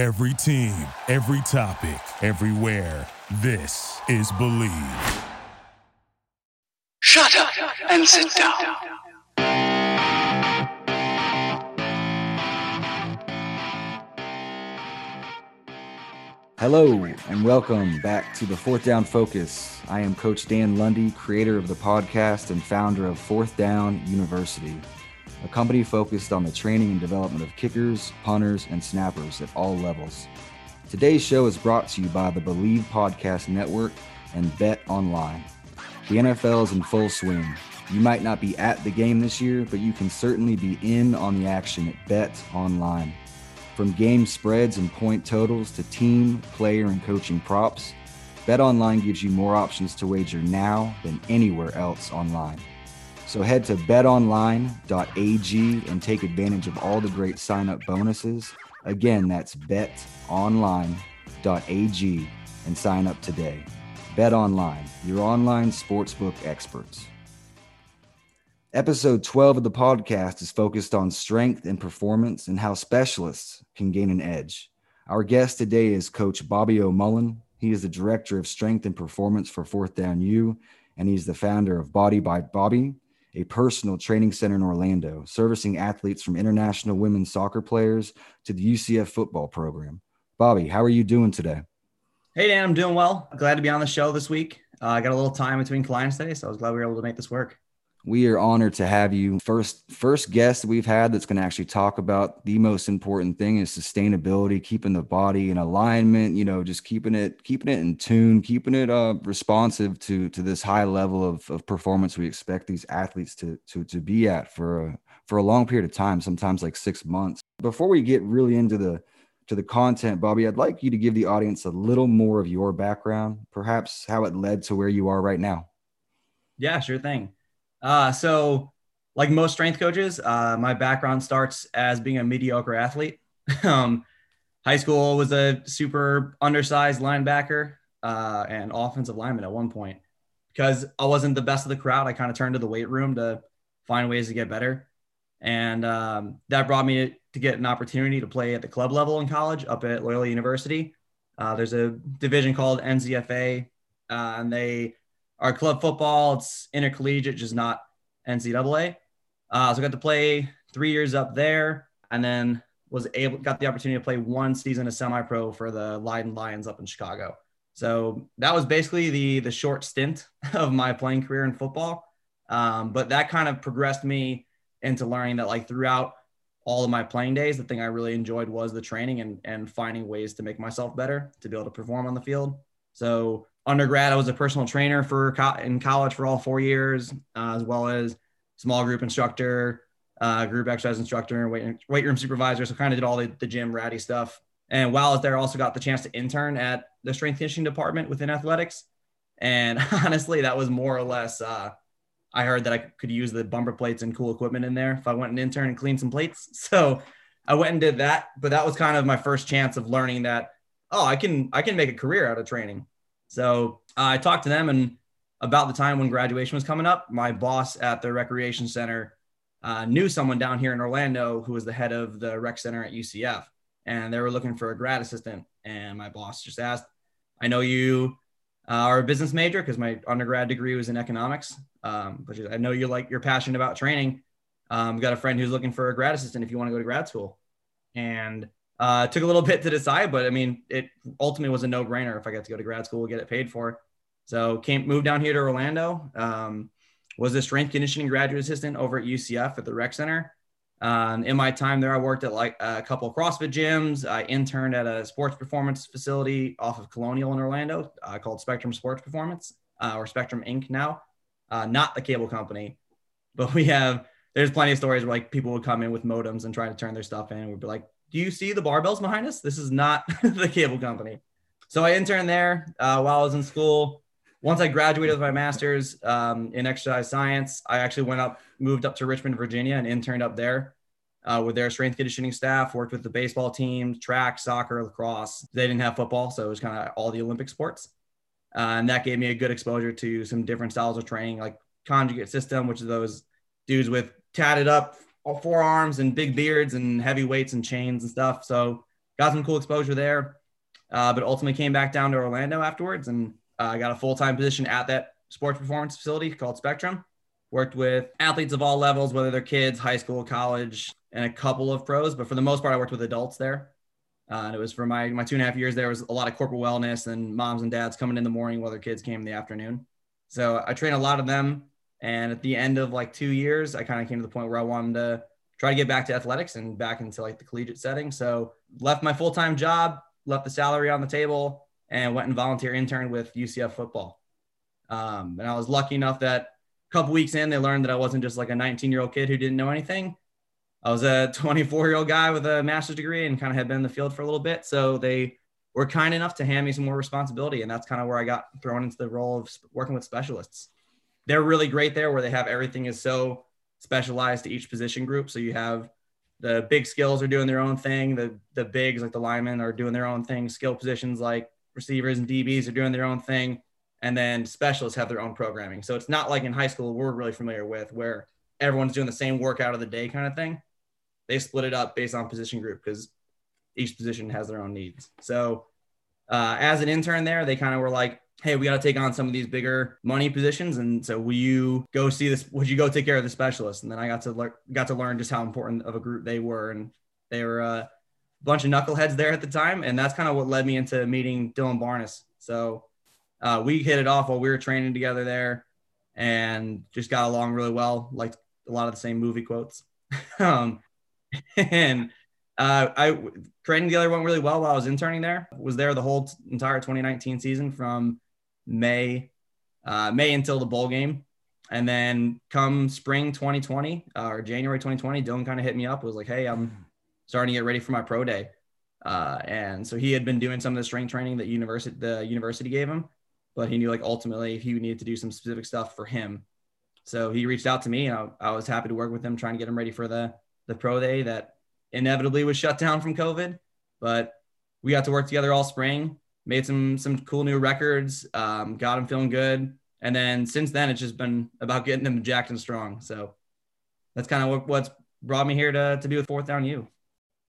Every team, every topic, everywhere. This is Believe. Shut up and sit down. Hello and welcome back to the Fourth Down Focus. I am Coach Dan Lundy, creator of the podcast and founder of Fourth Down University, a company focused on the training and development of kickers, punters, and snappers at all levels. Today's show is brought to you by the Believe Podcast Network and Bet Online. The NFL is in full swing. You might not be at the game this year, but you can certainly be in on the action at Bet Online. From game spreads and point totals to team, player, and coaching props, BetOnline gives you more options to wager now than anywhere else online. So head to betonline.ag and take advantage of all the great sign-up bonuses. Again, that's betonline.ag and sign up today. BetOnline, your online sportsbook experts. Episode 12 of the podcast is focused on strength and performance and how specialists can gain an edge. Our guest today is Coach Bobby O'Mullen. He is the Director of Strength and Performance for Fourth Down U, and he's the founder of Body by Bobby, a personal training center in Orlando, servicing athletes from international women's soccer players to the UCF football program. Bobby, how are you doing today? Hey, Dan, I'm doing well. Glad to be on the show this week. Uh, I got a little time between clients today, so I was glad we were able to make this work. We are honored to have you. First, first guest we've had that's going to actually talk about the most important thing is sustainability, keeping the body in alignment. You know, just keeping it, keeping it in tune, keeping it uh, responsive to to this high level of, of performance we expect these athletes to to to be at for a for a long period of time, sometimes like six months. Before we get really into the to the content, Bobby, I'd like you to give the audience a little more of your background, perhaps how it led to where you are right now. Yeah, sure thing. Uh, so, like most strength coaches, uh, my background starts as being a mediocre athlete. um, high school was a super undersized linebacker uh, and offensive lineman at one point. Because I wasn't the best of the crowd, I kind of turned to the weight room to find ways to get better. And um, that brought me to get an opportunity to play at the club level in college up at Loyola University. Uh, there's a division called NCFA, uh, and they are club football. It's intercollegiate, just not NCAA. Uh, so I got to play three years up there, and then was able got the opportunity to play one season of semi-pro for the Leiden Lions up in Chicago. So that was basically the the short stint of my playing career in football. Um, but that kind of progressed me into learning that like throughout all of my playing days, the thing I really enjoyed was the training and, and finding ways to make myself better to be able to perform on the field. So undergrad, I was a personal trainer for co- in college for all four years, uh, as well as small group instructor, uh, group exercise instructor, weight, weight room supervisor. So kind of did all the, the gym ratty stuff. And while I was there, I also got the chance to intern at the strength conditioning department within athletics. And honestly, that was more or less uh, I heard that I could use the bumper plates and cool equipment in there if I went and intern and cleaned some plates. So I went and did that. But that was kind of my first chance of learning that, oh, I can I can make a career out of training. So uh, I talked to them and about the time when graduation was coming up, my boss at the recreation center uh, knew someone down here in Orlando who was the head of the rec center at UCF. And they were looking for a grad assistant. And my boss just asked, I know you uh, are a business major because my undergrad degree was in economics. Um, but I know you like you're passionate about training. Um, got a friend who's looking for a grad assistant if you want to go to grad school, and uh, took a little bit to decide. But I mean, it ultimately was a no brainer. If I got to go to grad school, get it paid for. So came moved down here to Orlando. Um, was a strength conditioning graduate assistant over at UCF at the rec center. Um, in my time there, I worked at like a couple CrossFit gyms. I interned at a sports performance facility off of Colonial in Orlando uh, called Spectrum Sports Performance uh, or Spectrum Inc. now, uh, not the cable company. But we have, there's plenty of stories where like people would come in with modems and try to turn their stuff in. And we'd be like, do you see the barbells behind us? This is not the cable company. So I interned there uh, while I was in school once I graduated with my master's um, in exercise science, I actually went up, moved up to Richmond, Virginia, and interned up there uh, with their strength conditioning staff. Worked with the baseball team, track, soccer, lacrosse. They didn't have football, so it was kind of all the Olympic sports, uh, and that gave me a good exposure to some different styles of training, like conjugate system, which is those dudes with tatted up forearms and big beards and heavy weights and chains and stuff. So got some cool exposure there, uh, but ultimately came back down to Orlando afterwards and I uh, got a full time position at that sports performance facility called Spectrum. Worked with athletes of all levels, whether they're kids, high school, college, and a couple of pros. But for the most part, I worked with adults there. Uh, and it was for my my two and a half years. There was a lot of corporate wellness and moms and dads coming in the morning while their kids came in the afternoon. So I trained a lot of them. And at the end of like two years, I kind of came to the point where I wanted to try to get back to athletics and back into like the collegiate setting. So left my full time job, left the salary on the table, and went and volunteer intern with UCF football. Um, and I was lucky enough that a couple weeks in, they learned that I wasn't just like a 19 year old kid who didn't know anything. I was a 24 year old guy with a master's degree and kind of had been in the field for a little bit. So they were kind enough to hand me some more responsibility. And that's kind of where I got thrown into the role of working with specialists. They're really great there where they have everything is so specialized to each position group. So you have the big skills are doing their own thing. The the bigs like the linemen are doing their own thing. Skill positions like receivers and DBs are doing their own thing. And then specialists have their own programming. So it's not like in high school we're really familiar with where everyone's doing the same workout of the day kind of thing. They split it up based on position group because each position has their own needs. So uh, as an intern there, they kind of were like, hey, we got to take on some of these bigger money positions. And so will you go see this? Would you go take care of the specialist? And then I got to learn, got to learn just how important of a group they were. And they were a bunch of knuckleheads there at the time. And that's kind of what led me into meeting Dylan Barnes. So uh, we hit it off while we were training together there and just got along really well. Liked a lot of the same movie quotes. um, and uh, I training together went really well while I was interning there. Was there the whole entire 2019 season from May, uh, May until the bowl game. And then come spring 2020 uh, or January 2020, Dylan kind of hit me up. Was like, "Hey, I'm starting to get ready for my pro day." Uh, and so he had been doing some of the strength training that university the university gave him, but he knew like ultimately he needed to do some specific stuff for him. So he reached out to me, and I, I was happy to work with him, trying to get him ready for the the pro day that inevitably was shut down from COVID. But we got to work together all spring made some some cool new records, um, got him feeling good, and then since then it's just been about getting them jacked and strong. So that's kind of what, what's brought me here to to be with Fourth Down U.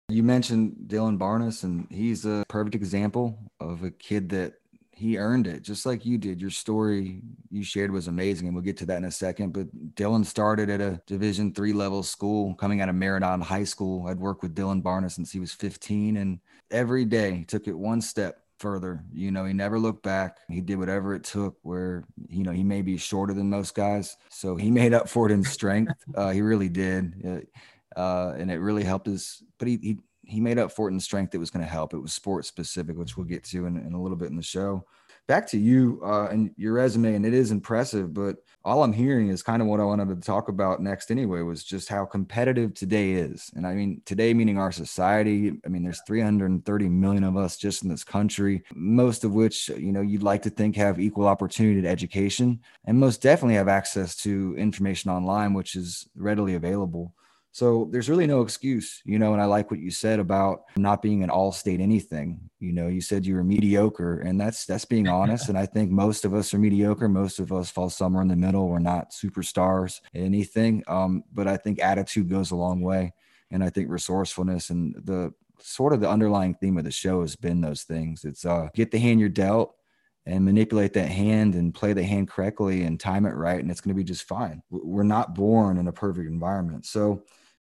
You mentioned Dylan Barnes, and he's a perfect example of a kid that he earned it just like you did. Your story you shared was amazing, and we'll get to that in a second. But Dylan started at a Division three level school, coming out of Merredon High School. I'd worked with Dylan Barnes since he was 15, and every day took it one step further. You know, he never looked back. He did whatever it took. Where you know he may be shorter than most guys, so he made up for it in strength. uh, he really did, uh, and it really helped us. But he he he made up for it in strength. It was going to help. It was sports specific, which we'll get to in, in a little bit in the show back to you uh, and your resume, and it is impressive. But all I'm hearing is kind of what I wanted to talk about next anyway was just how competitive today is. And I mean, today meaning our society. I mean, there's 330 million of us just in this country, most of which, you know, you'd like to think have equal opportunity to education and most definitely have access to information online, which is readily available. So there's really no excuse, you know, and I like what you said about not being an all-state anything. You know, you said you were mediocre and that's that's being honest and I think most of us are mediocre, most of us fall somewhere in the middle. We're not superstars anything. Um, but I think attitude goes a long way and I think resourcefulness and the sort of the underlying theme of the show has been those things. It's uh get the hand you're dealt and manipulate that hand and play the hand correctly and time it right and it's going to be just fine. We're not born in a perfect environment. So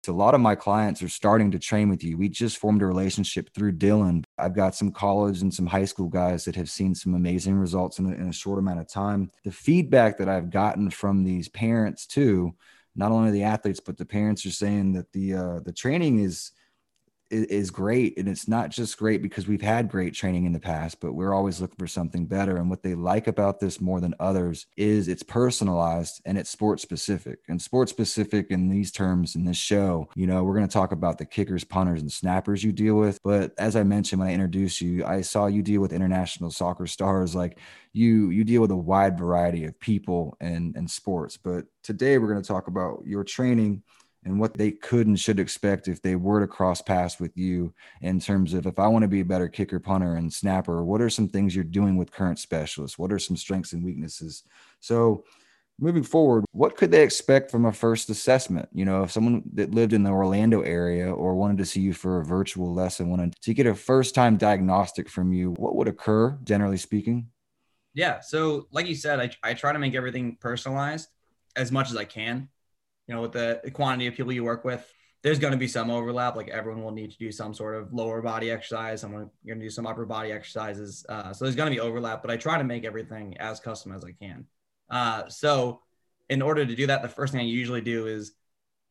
a lot of my clients are starting to train with you. We just formed a relationship through Dylan. I've got some college and some high school guys that have seen some amazing results in a, in a short amount of time. The feedback that I've gotten from these parents too, not only the athletes but the parents are saying that the uh, the training is is great and it's not just great because we've had great training in the past but we're always looking for something better and what they like about this more than others is it's personalized and it's sports specific and sports specific in these terms in this show you know we're going to talk about the kickers punters and snappers you deal with but as i mentioned when i introduced you i saw you deal with international soccer stars like you you deal with a wide variety of people and and sports but today we're going to talk about your training and what they could and should expect if they were to cross paths with you in terms of if I want to be a better kicker, punter, and snapper, what are some things you're doing with current specialists? What are some strengths and weaknesses? So moving forward, what could they expect from a first assessment? You know, if someone that lived in the Orlando area or wanted to see you for a virtual lesson, wanted to get a first time diagnostic from you, what would occur, generally speaking? Yeah. So, like you said, I, I try to make everything personalized as much as I can. You know, with the quantity of people you work with, there's going to be some overlap. Like everyone will need to do some sort of lower body exercise. Someone going to do some upper body exercises. Uh, so there's going to be overlap, but I try to make everything as custom as I can. Uh, so in order to do that, the first thing I usually do is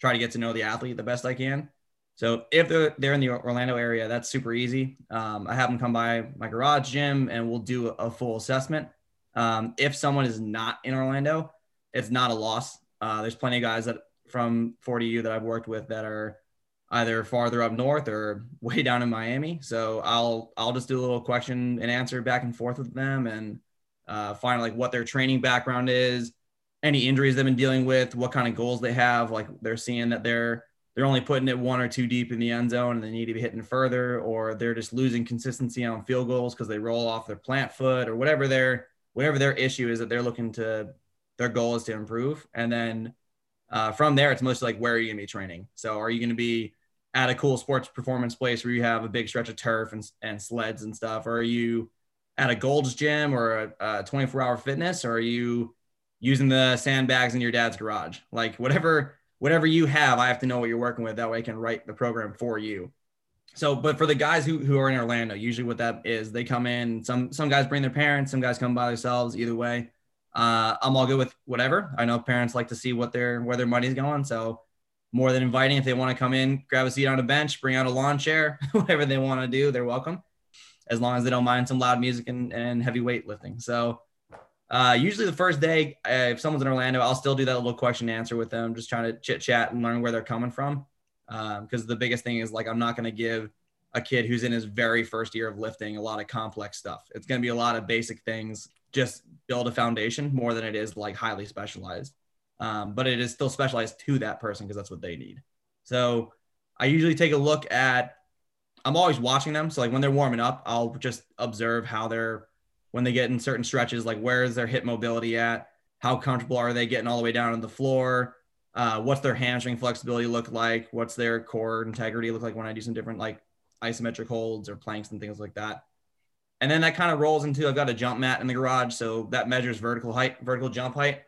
try to get to know the athlete the best I can. So if they're, they're in the Orlando area, that's super easy. Um, I have them come by my garage gym and we'll do a full assessment. Um, if someone is not in Orlando, it's not a loss. Uh, there's plenty of guys that from 40U that I've worked with that are either farther up north or way down in Miami. So I'll I'll just do a little question and answer back and forth with them and uh, find like what their training background is, any injuries they've been dealing with, what kind of goals they have. Like they're seeing that they're they're only putting it one or two deep in the end zone and they need to be hitting further, or they're just losing consistency on field goals because they roll off their plant foot or whatever their whatever their issue is that they're looking to their goal is to improve. And then uh, from there, it's mostly like where are you gonna be training? So are you gonna be at a cool sports performance place where you have a big stretch of turf and, and sleds and stuff? Or are you at a Gold's Gym or a, a 24 hour fitness? Or are you using the sandbags in your dad's garage? Like whatever, whatever you have, I have to know what you're working with. That way I can write the program for you. So, but for the guys who, who are in Orlando, usually what that is, they come in, some, some guys bring their parents, some guys come by themselves, either way. Uh, I'm all good with whatever. I know parents like to see what their, where their money's going. So more than inviting, if they want to come in, grab a seat on a bench, bring out a lawn chair, whatever they want to do, they're welcome as long as they don't mind some loud music and, and heavy weight lifting. So uh, usually the first day, uh, if someone's in Orlando, I'll still do that little question and answer with them, just trying to chit chat and learn where they're coming from. Because um, the biggest thing is like, I'm not going to give a kid who's in his very first year of lifting a lot of complex stuff. It's going to be a lot of basic things, just build a foundation more than it is like highly specialized. Um, but it is still specialized to that person because that's what they need. So I usually take a look at I'm always watching them. So like when they're warming up, I'll just observe how they're when they get in certain stretches, like where is their hip mobility at? How comfortable are they getting all the way down on the floor? Uh, what's their hamstring flexibility look like? What's their core integrity look like when I do some different like isometric holds or planks and things like that? And then that kind of rolls into I've got a jump mat in the garage, so that measures vertical height, vertical jump height,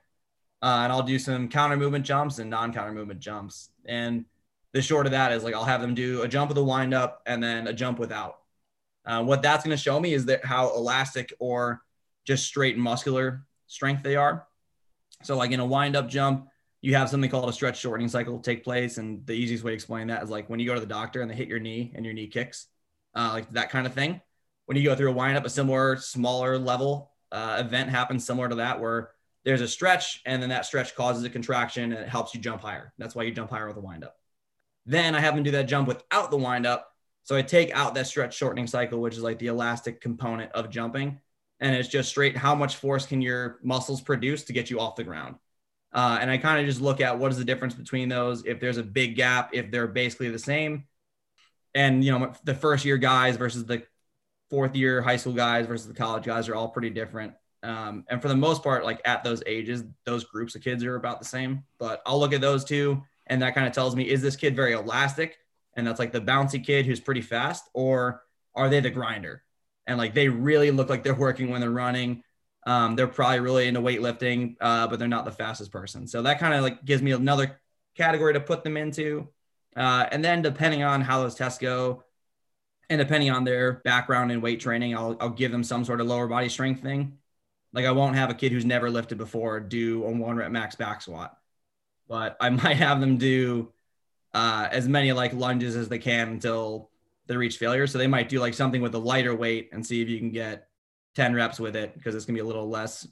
uh, and I'll do some counter movement jumps and non counter movement jumps. And the short of that is like I'll have them do a jump with a wind up and then a jump without. Uh, what that's going to show me is that how elastic or just straight muscular strength they are. So like in a wind up jump, you have something called a stretch shortening cycle take place. And the easiest way to explain that is like when you go to the doctor and they hit your knee and your knee kicks, uh, like that kind of thing. When you go through a windup, a similar smaller level uh, event happens similar to that where there's a stretch and then that stretch causes a contraction and it helps you jump higher. That's why you jump higher with a windup. Then I have them do that jump without the windup. So I take out that stretch shortening cycle, which is like the elastic component of jumping. And it's just straight how much force can your muscles produce to get you off the ground. Uh, and I kind of just look at what is the difference between those. If there's a big gap, if they're basically the same. And, you know, the first year guys versus the fourth year high school guys versus the college guys are all pretty different. Um, and for the most part, like at those ages, those groups of kids are about the same. But I'll look at those two and that kind of tells me is this kid very elastic and that's like the bouncy kid who's pretty fast or are they the grinder and like they really look like they're working when they're running um, they're probably really into weightlifting uh, but they're not the fastest person so that kind of like gives me another category to put them into uh, and then depending on how those tests go and depending on their background and weight training I'll, I'll give them some sort of lower body strength thing like i won't have a kid who's never lifted before do a one rep max back squat but I might have them do uh, as many like lunges as they can until they reach failure. So they might do like something with a lighter weight and see if you can get 10 reps with it because it's going to be a little less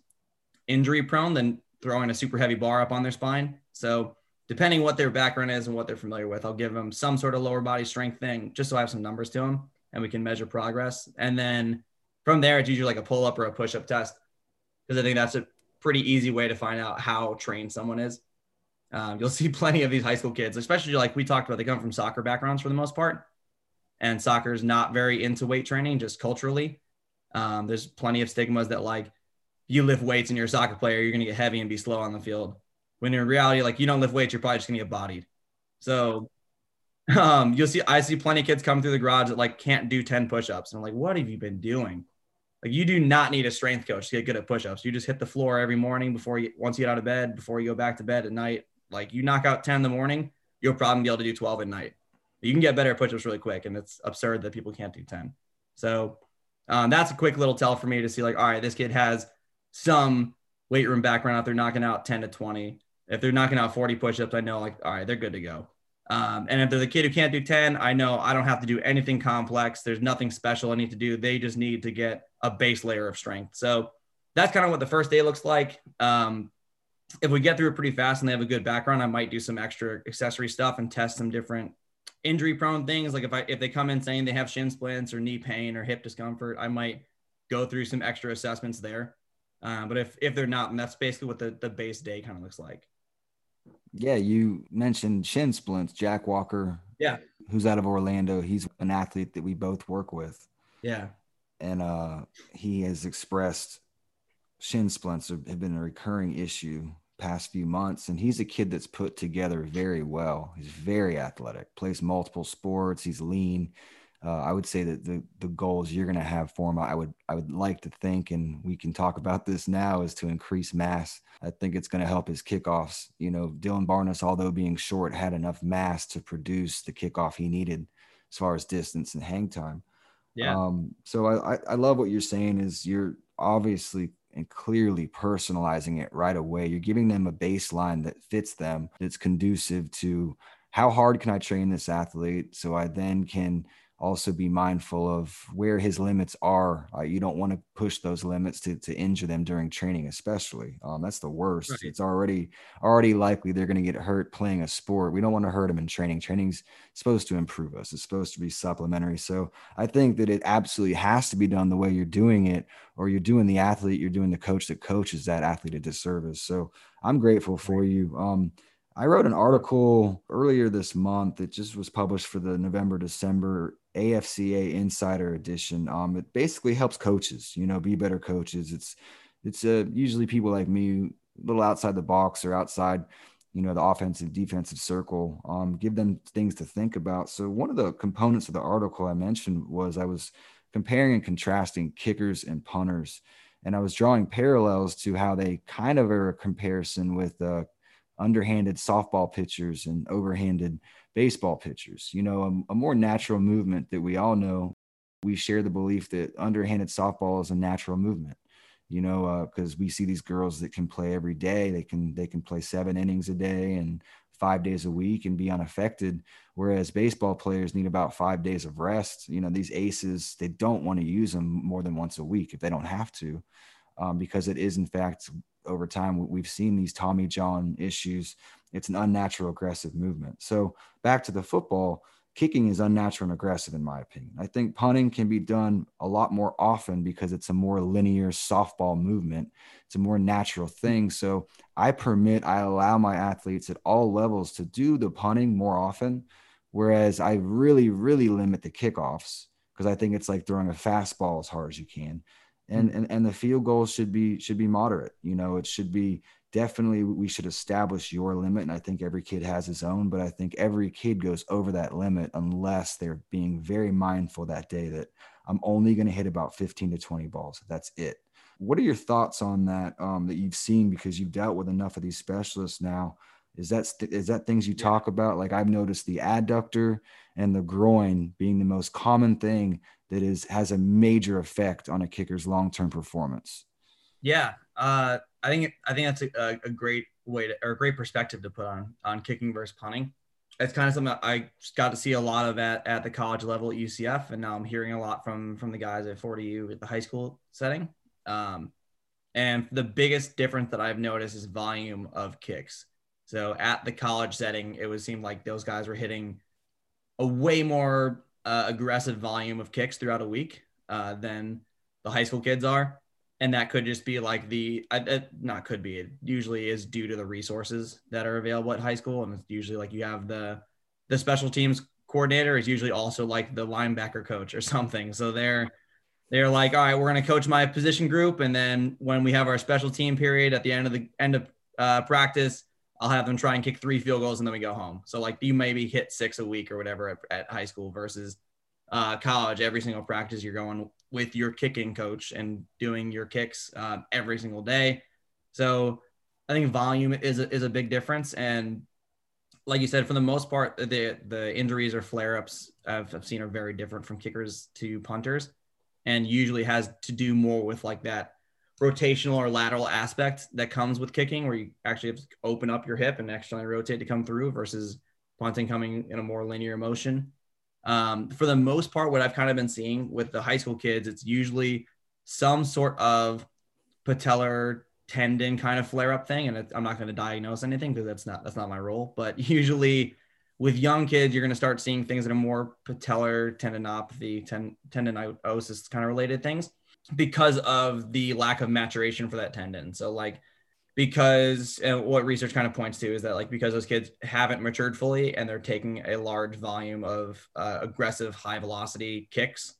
injury prone than throwing a super heavy bar up on their spine. So depending what their background is and what they're familiar with, I'll give them some sort of lower body strength thing just so I have some numbers to them and we can measure progress. And then from there, it's usually like a pull up or a push up test because I think that's a pretty easy way to find out how trained someone is. Um, you'll see plenty of these high school kids, especially like we talked about, they come from soccer backgrounds for the most part. And soccer is not very into weight training, just culturally. Um, there's plenty of stigmas that like you lift weights and you're a soccer player, you're going to get heavy and be slow on the field. When in reality, like you don't lift weights, you're probably just to get bodied. So um, you'll see, I see plenty of kids come through the garage that like can't do 10 push-ups. And I'm like, what have you been doing? Like you do not need a strength coach to get good at push-ups. You just hit the floor every morning before you, once you get out of bed, before you go back to bed at night. Like you knock out 10 in the morning, you'll probably be able to do 12 at night. You can get better at push-ups really quick. And it's absurd that people can't do 10. So um, that's a quick little tell for me to see like, all right, this kid has some weight room background out there knocking out 10 to 20. If they're knocking out 40 push-ups, I know like, all right, they're good to go. Um, and if they're the kid who can't do 10, I know I don't have to do anything complex. There's nothing special I need to do. They just need to get a base layer of strength. So that's kind of what the first day looks like. Um, if we get through it pretty fast and they have a good background, I might do some extra accessory stuff and test some different injury prone things. Like if I if they come in saying they have shin splints or knee pain or hip discomfort, I might go through some extra assessments there. Um, but if if they're not, that's basically what the, the base day kind of looks like. Yeah, you mentioned shin splints. Jack Walker, yeah, who's out of Orlando. He's an athlete that we both work with. Yeah, and uh, he has expressed shin splints have been a recurring issue past few months and he's a kid that's put together very well he's very athletic plays multiple sports he's lean uh, I would say that the the goals you're going to have for him, I would I would like to think, and we can talk about this now, is to increase mass. I think it's going to help his kickoffs. You know, Dylan Barnes, although being short, had enough mass to produce the kickoff he needed as far as distance and hang time. Yeah. Um, so I, I love what you're saying. Is you're obviously and clearly personalizing it right away. You're giving them a baseline that fits them, that's conducive to how hard can I train this athlete so I then can also be mindful of where his limits are. Uh, you don't want to push those limits to, to injure them during training, especially. Um, that's the worst. Right. It's already already likely they're going to get hurt playing a sport. We don't want to hurt them in training. Training's supposed to improve us. It's supposed to be supplementary. So I think that it absolutely has to be done the way you're doing it, or you're doing the athlete, you're doing the coach that coaches that athlete a disservice. So I'm grateful for you. Um, I wrote an article earlier this month that just was published for the November December AFCA Insider Edition. Um, it basically helps coaches, you know, be better coaches. It's it's uh, usually people like me, a little outside the box or outside, you know, the offensive defensive circle. Um, give them things to think about. So one of the components of the article I mentioned was I was comparing and contrasting kickers and punters, and I was drawing parallels to how they kind of are a comparison with uh, underhanded softball pitchers and overhanded baseball pitchers. You know, a, a more natural movement that we all know. We share the belief that underhanded softball is a natural movement. You know, because uh, we see these girls that can play every day. They can they can play seven innings a day and five days a week and be unaffected. Whereas baseball players need about five days of rest. You know, these aces they don't want to use them more than once a week if they don't have to, um, because it is in fact over time we've seen these Tommy John issues. It's an unnatural aggressive movement. So back to the football, kicking is unnatural and aggressive in my opinion. I think punting can be done a lot more often because it's a more linear softball movement. It's a more natural thing. So I permit, I allow my athletes at all levels to do the punting more often, whereas I really, really limit the kickoffs because I think it's like throwing a fastball as hard as you can and, and and the field goals should be should be moderate. You know it should be definitely we should establish your limit and i think every kid has his own but i think every kid goes over that limit unless they're being very mindful that day that i'm only going to hit about 15 to 20 balls. That's it. What are your thoughts on that um, that you've seen? Because you've dealt with enough of these specialists now. Is that is that things you talk about? Like i've noticed the adductor and the groin being the most common thing that is has a major effect on a kicker's long-term performance. Yeah, uh, I think I think that's a, a, great way to or a great perspective to put on on kicking versus punting. It's kind of something I got to see a lot of at, at the college level at UCF, and now I'm hearing a lot from from the guys at 40U at the high school setting. Um, and the biggest difference that I've noticed is volume of kicks. So at the college setting, it would seem like those guys were hitting a way more uh, aggressive volume of kicks throughout a week uh, than the high school kids are. And that could just be like the, uh, not could be, it usually is due to the resources that are available at high school. And it's usually like you have the, the special teams coordinator is usually also like the linebacker coach or something. So they're, they're like, all right, we're going to coach my position group, and then when we have our special team period at the end of the end of uh, practice, I'll have them try and kick three field goals, and then we go home. So like you maybe hit six a week or whatever at, at high school versus uh, college. Every single practice you're going with your kicking coach and doing your kicks uh, every single day. So I think volume is a, is a big difference, and like you said, for the most part, the the injuries or flare ups I've, I've seen are very different from kickers to punters, and usually has to do more with like that rotational or lateral aspect that comes with kicking, where you actually have to open up your hip and externally rotate to come through versus punting coming in a more linear motion. Um, for the most part, what I've kind of been seeing with the high school kids, it's usually some sort of patellar tendon kind of flare up thing. And it, I'm not going to diagnose anything because that's not that's not my role. But usually with young kids, you're going to start seeing things that are more patellar tendinopathy, ten, tendinosis kind of related things because of the lack of maturation for that tendon. So like because what research kind of points to is that like because those kids haven't matured fully and they're taking a large volume of uh, aggressive high velocity kicks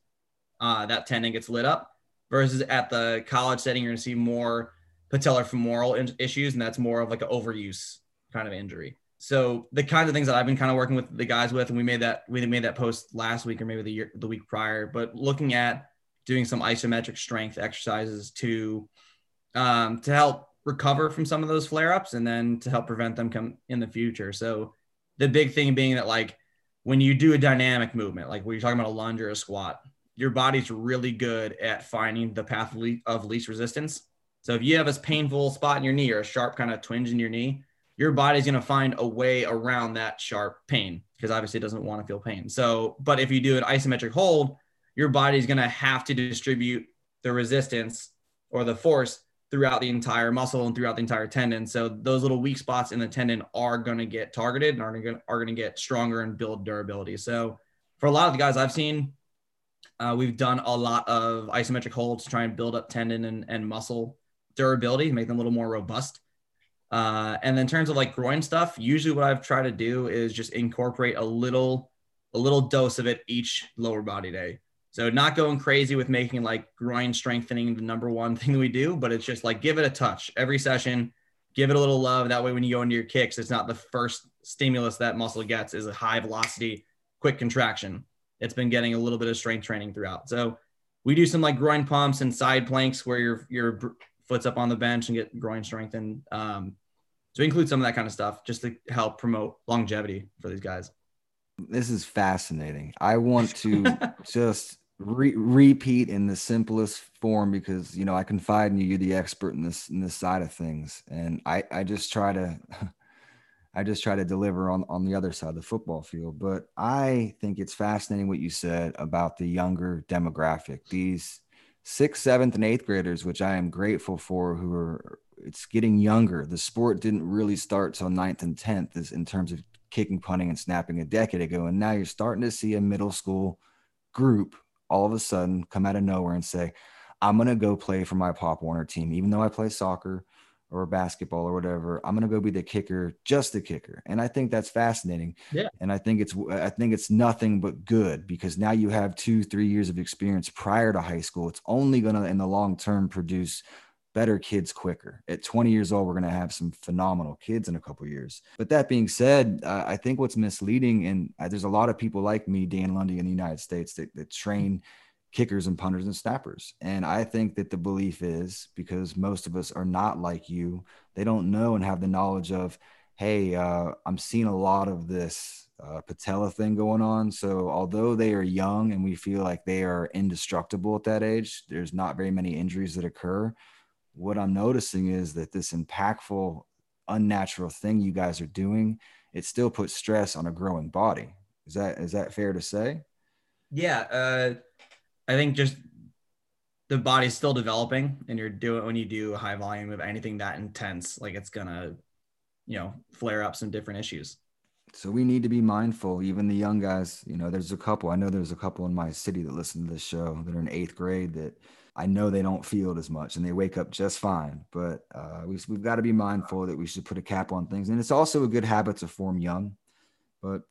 uh, that tendon gets lit up versus at the college setting you're going to see more patellar femoral in- issues, and that's more of like an overuse kind of injury. So the kinds of things that I've been kind of working with the guys with, and we made that we made that post last week or maybe the year the week prior, but looking at doing some isometric strength exercises to um, to help recover from some of those flare ups and then to help prevent them come in the future. So the big thing being that like when you do a dynamic movement, like when you're talking about a lunge or a squat, your body's really good at finding the path of least resistance so if you have a painful spot in your knee or a sharp kind of twinge in your knee, your body's going to find a way around that sharp pain because obviously it doesn't want to feel pain. So, but if you do an isometric hold, your body's going to have to distribute the resistance or the force throughout the entire muscle and throughout the entire tendon. So those little weak spots in the tendon are going to get targeted and are going to, are going to get stronger and build durability. So for a lot of the guys I've seen, uh, we've done a lot of isometric holds to try and build up tendon and, and muscle durability, make them a little more robust. Uh, and in terms of like groin stuff, usually what I've tried to do is just incorporate a little, a little dose of it each lower body day. So not going crazy with making like groin strengthening the number one thing that we do, but it's just like give it a touch every session, give it a little love. That way, when you go into your kicks, it's not the first stimulus that muscle gets is a high velocity, quick contraction. It's been getting a little bit of strength training throughout. So we do some like groin pumps and side planks where you're you're foot's up on the bench and get groin strengthened. Um, so include some of that kind of stuff just to help promote longevity for these guys. This is fascinating. I want to just re- repeat in the simplest form because you know I confide in you. You're the expert in this in this side of things, and I I just try to. I just try to deliver on, on the other side of the football field. But I think it's fascinating what you said about the younger demographic. These sixth, seventh, and eighth graders, which I am grateful for, who are it's getting younger. The sport didn't really start till ninth and tenth, is in terms of kicking, punting, and snapping a decade ago. And now you're starting to see a middle school group all of a sudden come out of nowhere and say, I'm gonna go play for my Pop Warner team, even though I play soccer or basketball or whatever i'm going to go be the kicker just the kicker. And i think that's fascinating. Yeah. And i think it's i think it's nothing but good because now you have two three years of experience prior to high school. It's only going to in the long term produce better kids quicker at 20 years old we're going to have some phenomenal kids in a couple years but that being said uh, i think what's misleading and uh, there's a lot of people like me dan lundy in the united states that, that train kickers and punters and snappers. And I think that the belief is because most of us are not like you, they don't know and have the knowledge of, hey, uh, I'm seeing a lot of this uh, patella thing going on. So although they are young and we feel like they are indestructible at that age, there's not very many injuries that occur. What I'm noticing is that this impactful, unnatural thing you guys are doing, it still puts stress on a growing body. Is that is that fair to say? Yeah, uh, I think just the body's still developing and you're doing when you do a high volume of anything that intense, like it's gonna, you know, flare up some different issues. So we need to be mindful, even the young guys. You know, there's a couple. I know there's a couple in my city that listen to this show that are in eighth grade that I know they don't feel it as much and they wake up just fine. But uh, we, we've got to be mindful that we should put a cap on things. And it's also a good habit to form young. But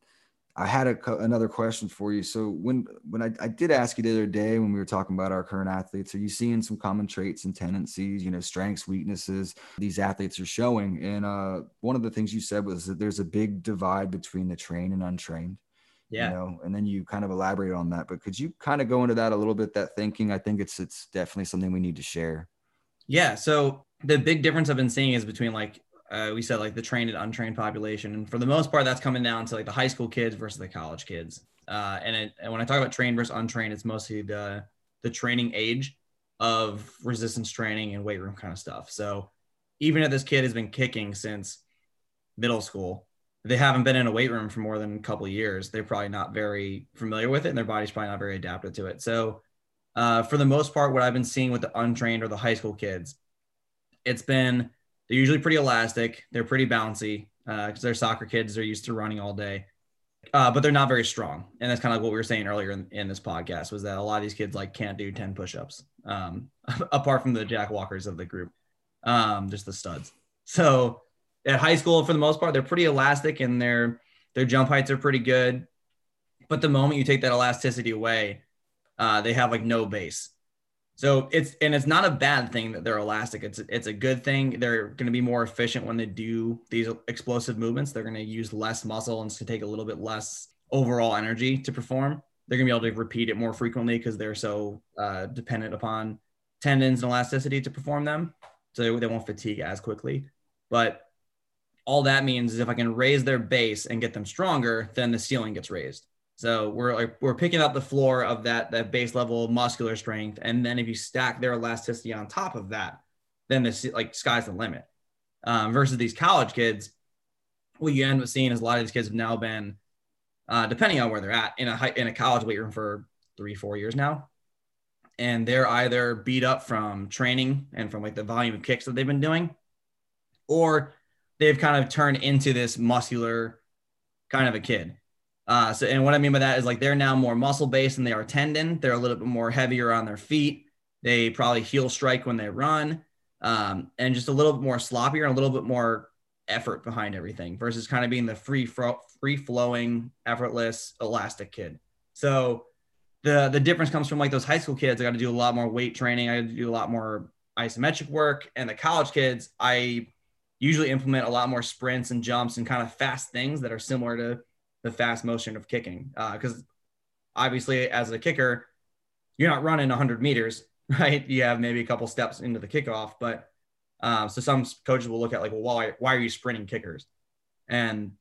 I had a, another question for you. So when when I, I did ask you the other day when we were talking about our current athletes, are you seeing some common traits and tendencies, you know, strengths, weaknesses these athletes are showing? And uh, one of the things you said was that there's a big divide between the trained and untrained. Yeah. You know, and then you kind of elaborate on that. But could you kind of go into that a little bit? That thinking, I think it's it's definitely something we need to share. Yeah. So the big difference I've been seeing is between like uh, we said like the trained and untrained population, and for the most part, that's coming down to like the high school kids versus the college kids. Uh, and, it, and when I talk about trained versus untrained, it's mostly the the training age of resistance training and weight room kind of stuff. So even if this kid has been kicking since middle school, they haven't been in a weight room for more than a couple of years. They're probably not very familiar with it, and their body's probably not very adapted to it. So, uh, for the most part, what I've been seeing with the untrained or the high school kids, it's been they're usually pretty elastic. They're pretty bouncy because uh, they're soccer kids. They're used to running all day, uh, but they're not very strong. And that's kind of what we were saying earlier in, in, this podcast was that a lot of these kids like can't do 10 push-ups um, apart from the Jack Walkers of the group, um, just the studs. So at high school, for the most part, they're pretty elastic and their their jump heights are pretty good. But the moment you take that elasticity away, uh, they have like no base. So it's and it's not a bad thing that they're elastic. It's it's a good thing. They're going to be more efficient when they do these explosive movements. They're going to use less muscle and to take a little bit less overall energy to perform. They're going to be able to repeat it more frequently because they're so uh, dependent upon tendons and elasticity to perform them. So they won't fatigue as quickly. But all that means is if I can raise their base and get them stronger, then the ceiling gets raised. So we're like we're picking up the floor of that that base level muscular strength, and then if you stack their elasticity on top of that, then the like sky's the limit. Um, versus these college kids, what you end up seeing is a lot of these kids have now been, uh, depending on where they're at, in a high, in a college weight room for three four years now, and they're either beat up from training and from like the volume of kicks that they've been doing, or they've kind of turned into this muscular kind of a kid uh, so, and what I mean by that is like they're now more muscle based than they are tendon. They're a little bit more heavier on their feet. They probably heel strike when they run, um, and just a little bit more sloppier and a little bit more effort behind everything versus kind of being the free free flowing, effortless, elastic kid. So the the difference comes from like those high school kids. I got to do a lot more weight training. I got to do a lot more isometric work, and the college kids I usually implement a lot more sprints and jumps and kind of fast things that are similar to the fast motion of kicking. Because uh, obviously, as a kicker, you're not running 100 meters, right? You have maybe a couple steps into the kickoff, but um, so some coaches will look at like, well, why why are you sprinting kickers? And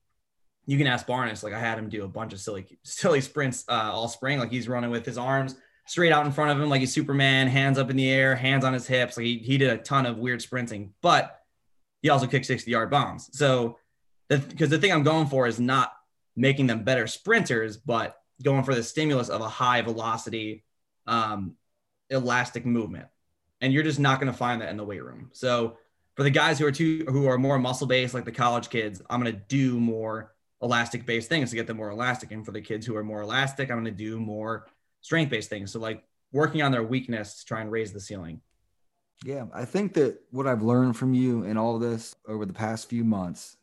you can ask Barnes. Like I had him do a bunch of silly silly sprints uh, all spring. Like he's running with his arms straight out in front of him, like he's Superman, hands up in the air, hands on his hips. Like he, he did a ton of weird sprinting, but he also kicked 60 yard bombs. So because the, thing I'm going for is not making them better sprinters, but going for the stimulus of a high velocity, um, elastic movement. And you're just not going to find that in the weight room. So for the guys who are too who are more muscle based, like the college kids, I'm going to do more elastic based things to get them more elastic. And for the kids who are more elastic, I'm going to do more strength based things. So like working on their weakness to try and raise the ceiling. Yeah, I think that what I've learned from you in all this over the past few months,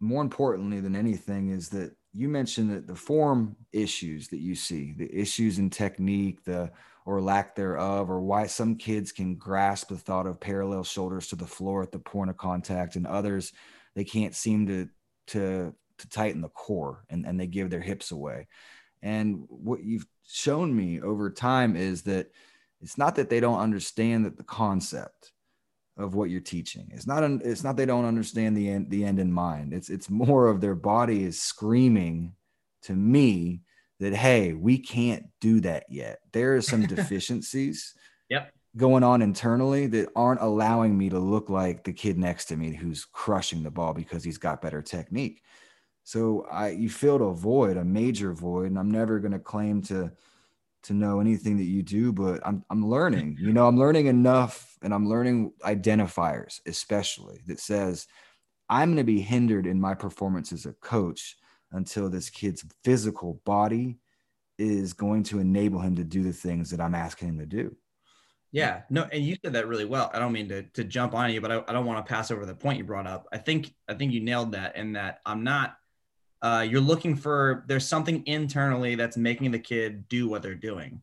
more importantly than anything, is that you mentioned that the form issues that you see, the issues in technique, the or lack thereof, or why some kids can grasp the thought of parallel shoulders to the floor at the point of contact, and others they can't seem to to to tighten the core and, and they give their hips away. And what you've shown me over time is that it's not that they don't understand that the concept of what you're teaching. It's not an, it's not they don't understand the end the end in mind. It's it's more of their body is screaming to me that hey, we can't do that yet. There are some deficiencies yep. going on internally that aren't allowing me to look like the kid next to me who's crushing the ball because he's got better technique. So I you filled a void, a major void, and I'm never going to claim to to know anything that you do, but I'm I'm learning. You know, I'm learning enough and I'm learning identifiers, especially that says I'm going to be hindered in my performance as a coach until this kid's physical body is going to enable him to do the things that I'm asking him to do. Yeah, no, and you said that really well. I don't mean to, to jump on you, but I, I don't want to pass over the point you brought up. I think I think you nailed that in that I'm not uh, you're looking for there's something internally that's making the kid do what they're doing.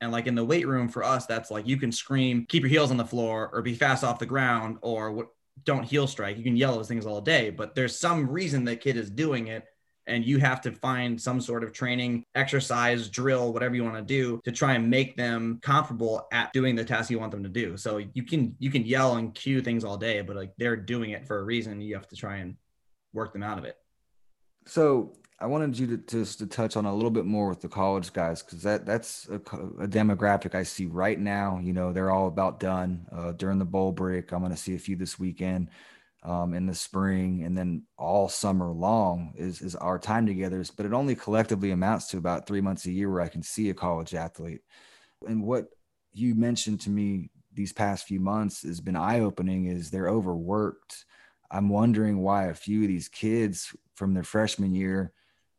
And like in the weight room for us, that's like you can scream, keep your heels on the floor, or be fast off the ground, or don't heel strike. You can yell those things all day, but there's some reason the kid is doing it and you have to find some sort of training, exercise, drill, whatever you want to do to try and make them comfortable at doing the task you want them to do. So you can you can yell and cue things all day, but like they're doing it for a reason. You have to try and work them out of it. So I wanted you to just to touch on a little bit more with the college guys because that that's a, a, demographic I see right now. You know, they're all about done uh, during the bowl break. I'm going to see a few this weekend um, in the spring, and then all summer long is is our time together. But it only collectively amounts to about three months a year where I can see a college athlete. And what you mentioned to me these past few months has been eye opening. Is they're overworked. I'm wondering why a few of these kids from their freshman year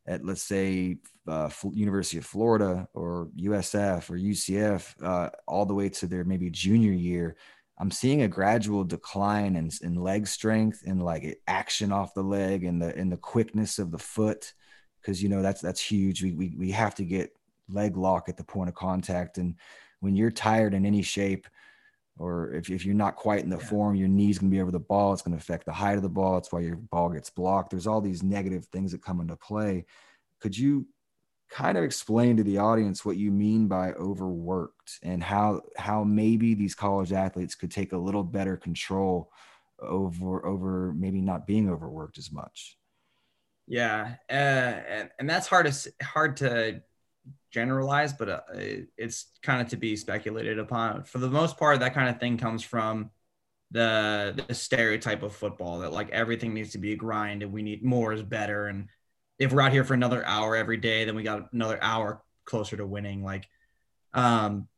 at let's say uh, University of Florida or USF or UCF uh, all the way to their maybe junior year I'm seeing a gradual decline in, in leg strength and like action off the leg and the and the quickness of the foot because you know that's that's huge. We, we we have to get leg lock at the point of contact and when you're tired in any shape or if, if you're not quite in the yeah. form, your knee's gonna be over the ball. It's gonna affect the height of the ball. It's why your ball gets blocked. There's all these negative things that come into play. Could you kind of explain to the audience what you mean by overworked and how how maybe these college athletes could take a little better control over over maybe not being overworked as much yeah uh, and, and that's hard to hard to generalize but uh, it's kind of to be speculated upon for the most part that kind of thing comes from the the stereotype of football that like everything needs to be a grind and we need more is better and if we're out here for another hour every day, then we got another hour closer to winning. Like, um,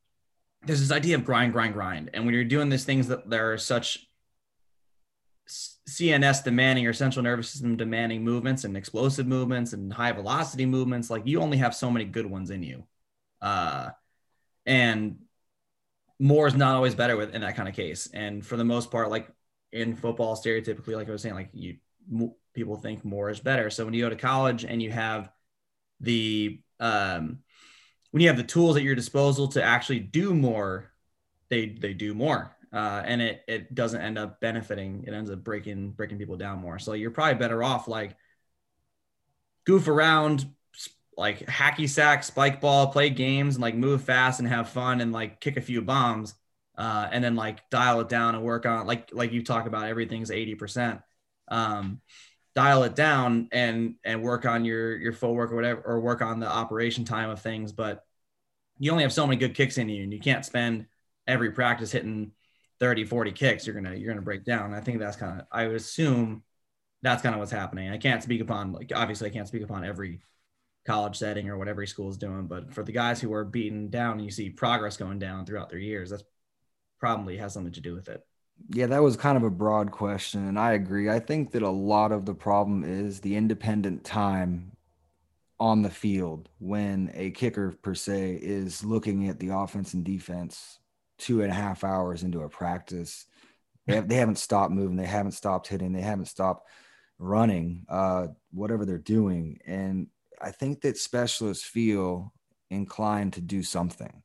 there's this idea of grind, grind, grind. And when you're doing these things that there are such CNS demanding or central nervous system demanding movements and explosive movements and high velocity movements, like you only have so many good ones in you. Uh, and more is not always better with in that kind of case. And for the most part, like in football, stereotypically, like I was saying, like you people think more is better. So when you go to college and you have the um, when you have the tools at your disposal to actually do more, they they do more, uh, and it it doesn't end up benefiting. It ends up breaking breaking people down more. So you're probably better off like goof around, like hacky sack, spike ball, play games, and like move fast and have fun and like kick a few bombs, uh, and then like dial it down and work on like like you talk about everything's eighty percent. Um, dial it down and and work on your your footwork or whatever or work on the operation time of things but you only have so many good kicks in you and you can't spend every practice hitting 30 40 kicks you're gonna you're gonna break down i think that's kind of i would assume that's kind of what's happening i can't speak upon like obviously i can't speak upon every college setting or what every school is doing but for the guys who are beaten down and you see progress going down throughout their years that's probably has something to do with it yeah, that was kind of a broad question. And I agree. I think that a lot of the problem is the independent time on the field when a kicker, per se, is looking at the offense and defense two and a half hours into a practice. They, have, they haven't stopped moving. They haven't stopped hitting. They haven't stopped running, uh, whatever they're doing. And I think that specialists feel inclined to do something.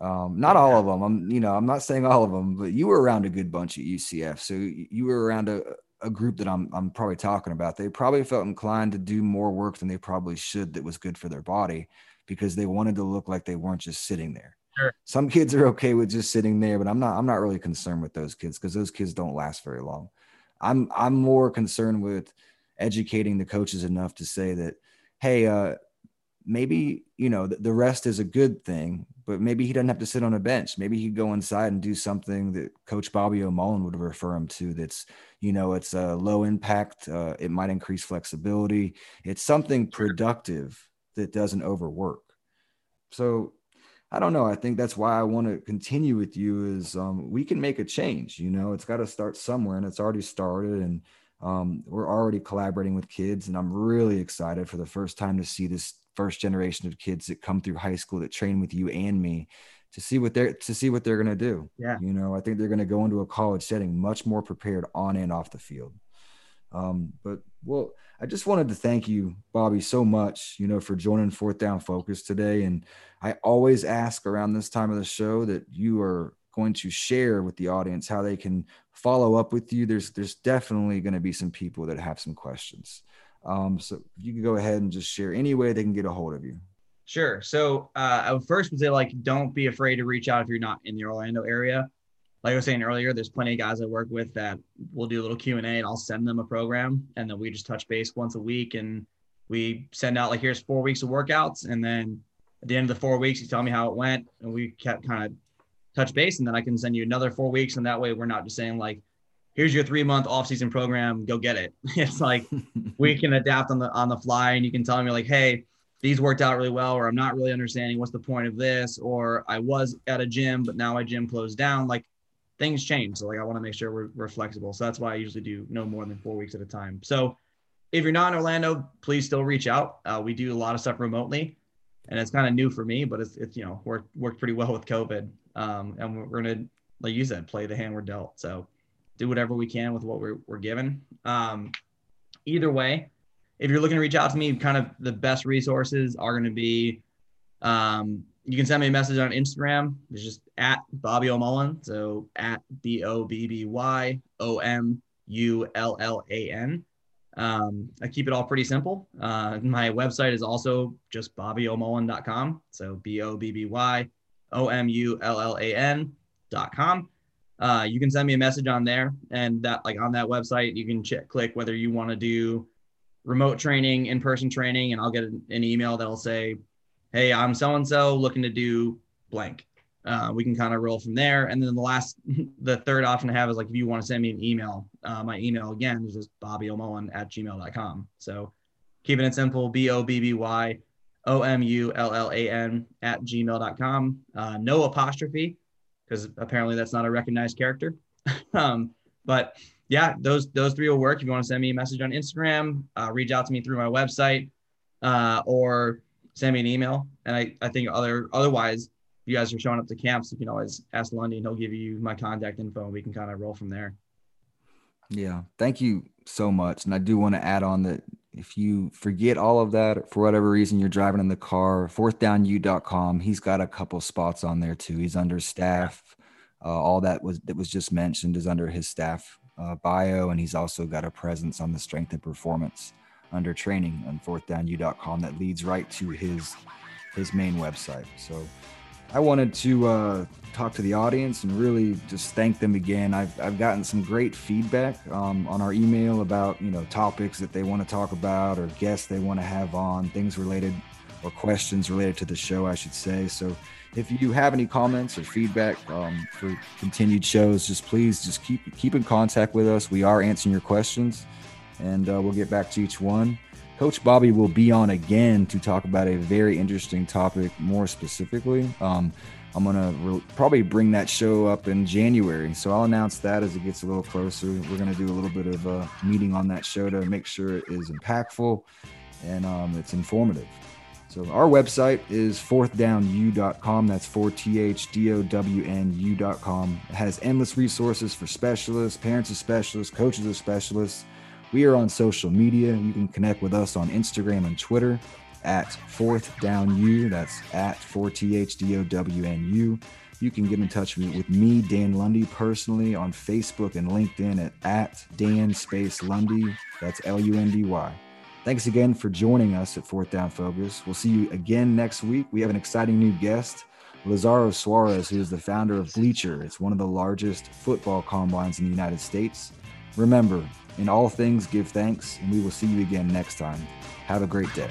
Um, not all of them. I'm, you know, I'm not saying all of them, but you were around a good bunch at UCF, so you were around a, a group that I'm, I'm probably talking about. They probably felt inclined to do more work than they probably should. That was good for their body because they wanted to look like they weren't just sitting there. Sure. Some kids are okay with just sitting there, but I'm not. I'm not really concerned with those kids because those kids don't last very long. I'm, I'm more concerned with educating the coaches enough to say that, hey, uh, maybe you know the, the rest is a good thing, but maybe he doesn't have to sit on a bench. Maybe he'd go inside and do something that Coach Bobby O'Mullan would refer him to. That's you know it's a low impact. Uh, it might increase flexibility. It's something productive that doesn't overwork. So I don't know. I think that's why I want to continue with you. Is um, we can make a change. You know, it's got to start somewhere, and it's already started, and um, we're already collaborating with kids. And I'm really excited for the first time to see this first generation of kids that come through high school that train with you and me to see what they're to see what they're going to do. Yeah. You know, I think they're going to go into a college setting much more prepared on and off the field. Um, but well, I just wanted to thank you, Bobby, so much, you know, for joining Fourth Down Focus today. And I always ask around this time of the show that you are going to share with the audience how they can follow up with you. There's there's definitely going to be some people that have some questions. Um, so you can go ahead and just share any way they can get a hold of you. Sure. So uh, I would first would say like don't be afraid to reach out if you're not in the Orlando area. Like I was saying earlier, there's plenty of guys I work with that will do a little Q and A, and I'll send them a program, and then we just touch base once a week, and we send out like here's four weeks of workouts, and then at the end of the four weeks, you tell me how it went, and we kept kind of touch base, and then I can send you another four weeks, and that way we're not just saying like here's your three month off season program, go get it. It's like we can adapt on the on the fly, and you can tell me like, hey these worked out really well, or I'm not really understanding what's the point of this, or I was at a gym, but now my gym closed down. Like things change. So like I want to make sure we're, we're flexible. So that's why I usually do no more than four weeks at a time. So if you're not in Orlando, please still reach out. Uh, we do a lot of stuff remotely and it's kind of new for me, but it's, it's, you know, worked, worked pretty well with COVID. Um, and we're, to, like you said, play the hand we're dealt. So do whatever we can with what we're, we're given. Um, either way, if you're looking to reach out to me, kind of the best resources are going to be, um, you can send me a message on Instagram. It's just at Bobby O'Mullan. So at B O B B Y O M U L L A N. Um, I keep it all pretty simple. Uh, my website is also just bobbyomullan.com. So B O B B Y O M U L L A N.com. Uh, you can send me a message on there, and that, like on that website, you can check, click whether you want to do remote training, in person training, and I'll get an, email that'll say, Hey, I'm so and so looking to do blank. Uh, we can kind of roll from there. And then the last, the third option I have is like if you want to send me an email, uh, my email again is just bobbyomullan at gmail.com. So keeping it simple, B O B B Y O M U L L A N at gmail.com. Uh, no apostrophe, because apparently that's not a recognized character. um, but yeah, those those three will work. If you want to send me a message on Instagram, uh, reach out to me through my website, uh, or send me an email. And I, I think other otherwise, if you guys are showing up to camps, you can always ask Lundy and he'll give you my contact info and we can kind of roll from there. Yeah. Thank you so much. And I do want to add on that if you forget all of that for whatever reason you're driving in the car, fourthdownu.com, he's got a couple spots on there too. He's under staff. Uh, all that was that was just mentioned is under his staff uh, bio, and he's also got a presence on the strength and performance under training on fourthdownu.com that leads right to his his main website. So I wanted to uh, talk to the audience and really just thank them again. I've, I've gotten some great feedback um, on our email about you know topics that they want to talk about or guests they want to have on things related or questions related to the show, I should say. So if you have any comments or feedback um, for continued shows, just please just keep keep in contact with us. We are answering your questions, and uh, we'll get back to each one. Coach Bobby will be on again to talk about a very interesting topic more specifically. Um, I'm gonna re- probably bring that show up in January, so I'll announce that as it gets a little closer. We're gonna do a little bit of a meeting on that show to make sure it is impactful and um, it's informative. So our website is fourthdownu.com. That's 4thdownu.com. It has endless resources for specialists, parents of specialists, coaches of specialists. We are on social media. You can connect with us on Instagram and Twitter at fourth down u. That's at 4thdownu. You can get in touch with me, Dan Lundy, personally on Facebook and LinkedIn at, at Dan Space Lundy. That's L U N D Y. Thanks again for joining us at Fourth Down Focus. We'll see you again next week. We have an exciting new guest, Lazaro Suarez, who is the founder of Bleacher. It's one of the largest football combines in the United States. Remember, in all things, give thanks, and we will see you again next time. Have a great day.